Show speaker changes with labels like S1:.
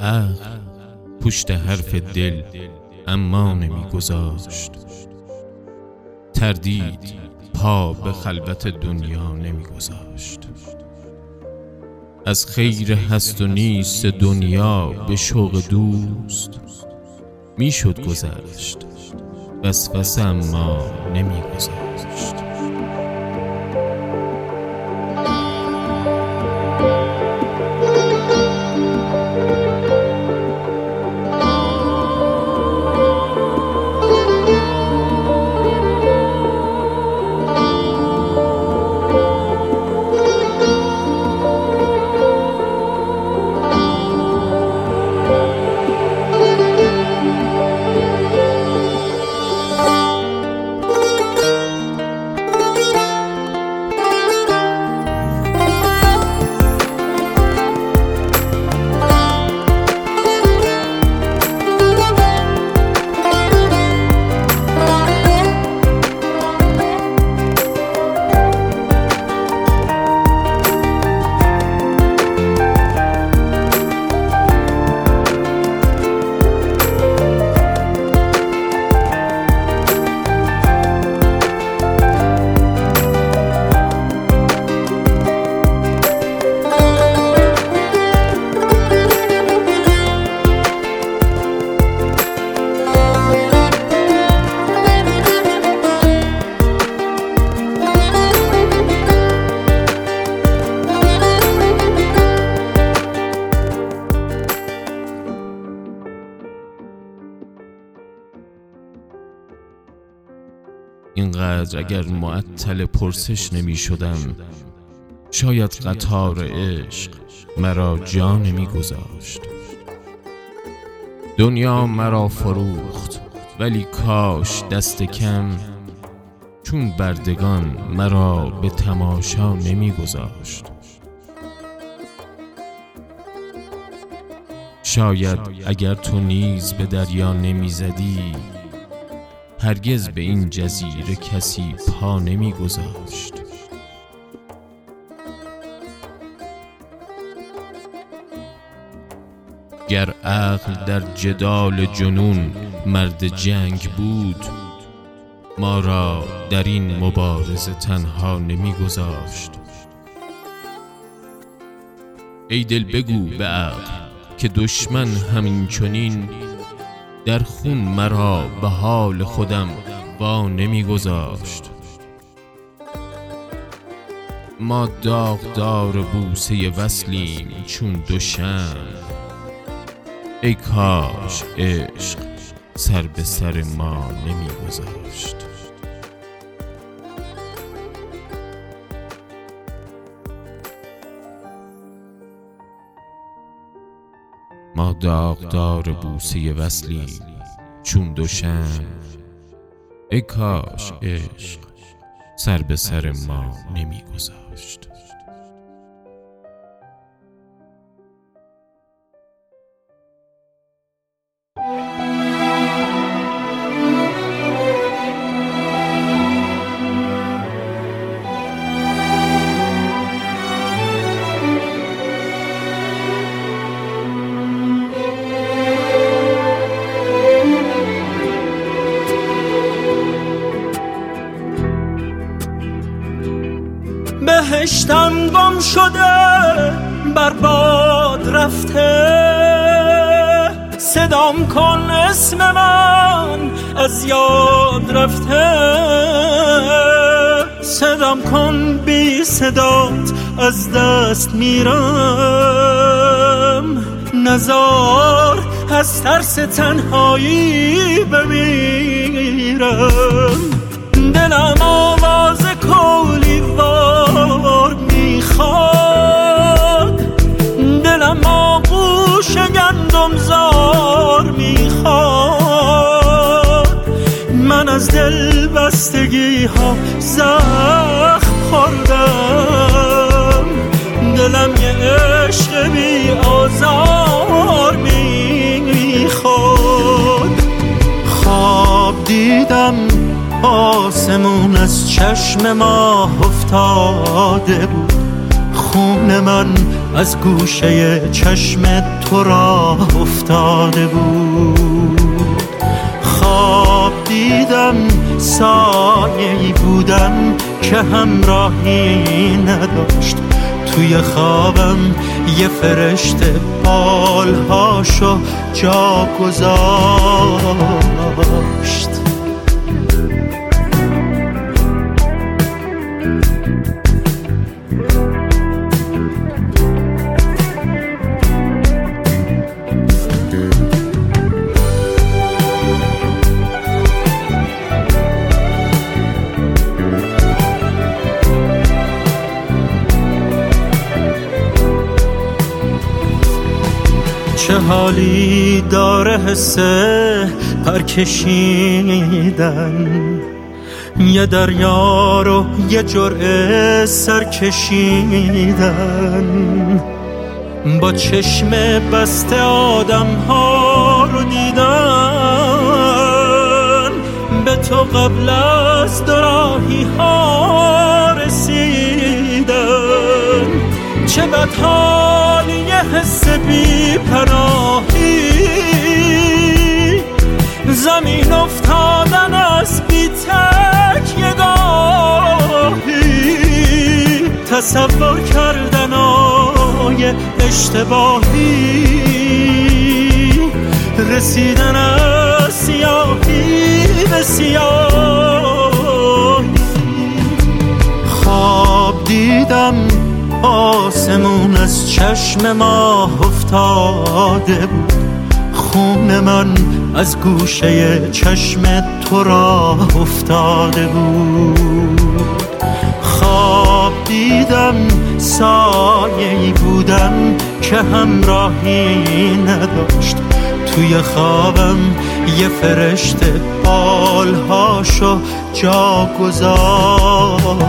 S1: عقل پشت حرف دل اما نمیگذاشت تردید پا به خلوت دنیا نمیگذاشت. از خیر هست و نیست دنیا به شوق دوست می‌شد گذشت. وسوسه اما نمیگذاشت. اینقدر اگر معطل پرسش نمی شدم شاید قطار عشق مرا جا نمی گذاشت دنیا مرا فروخت ولی کاش دست کم چون بردگان مرا به تماشا نمی گذاشت شاید اگر تو نیز به دریا نمی زدی هرگز به این جزیره کسی پا نمی گذاشت گر عقل در جدال جنون مرد جنگ بود ما را در این مبارزه تنها نمی گذاشت ای دل بگو به عقل که دشمن همین چنین در خون مرا به حال خودم با نمیگذاشت. ما داغدار بوسه وصلیم چون دوشم ای کاش عشق سر به سر ما نمیگذاشت. ما داغدار بوسه وصلی چون دوشم ای کاش عشق سر به سر ما نمیگذاشت.
S2: بهشتم گم شده برباد رفته. صدام کن اسم من از یاد رفته. صدام کن بی صدات از دست میرم. نزار از ترس تنهایی بمیرم. دلم آواز گندم زار می‌خواد. من از دل بستگی ها زخم خوردم. دلم یه عشق بی آزار می‌خواد. خواب دیدم آسمون از چشم ما افتاده بود. خون من از گوشه چشم
S1: تو را افتاده بود. خواب دیدم سایه بودم که همراهی نداشت. توی خوابم یه فرشته بالهاشو جا گذاشت. چه حالی داره حسه پرکشیدن؟ یه دریا رو یه جرعه سر کشیدن. با چشم بسته آدم ها رو دیدن. به تو قبل از دراهی ها رسیدن. چه یه حس بی پناهی. زمین افتادن از بی تک یه تصور کردن آی اشتباهی. رسیدن از سیاهی به سیاهی. خواب دیدم آسمون چشم ماه افتاده بود. خون من از گوشه چشم تو را افتاده بود. خواب دیدم سایه بودم که همراهی نداشت. توی خوابم یه فرشته بالهاشو جا گذاشت.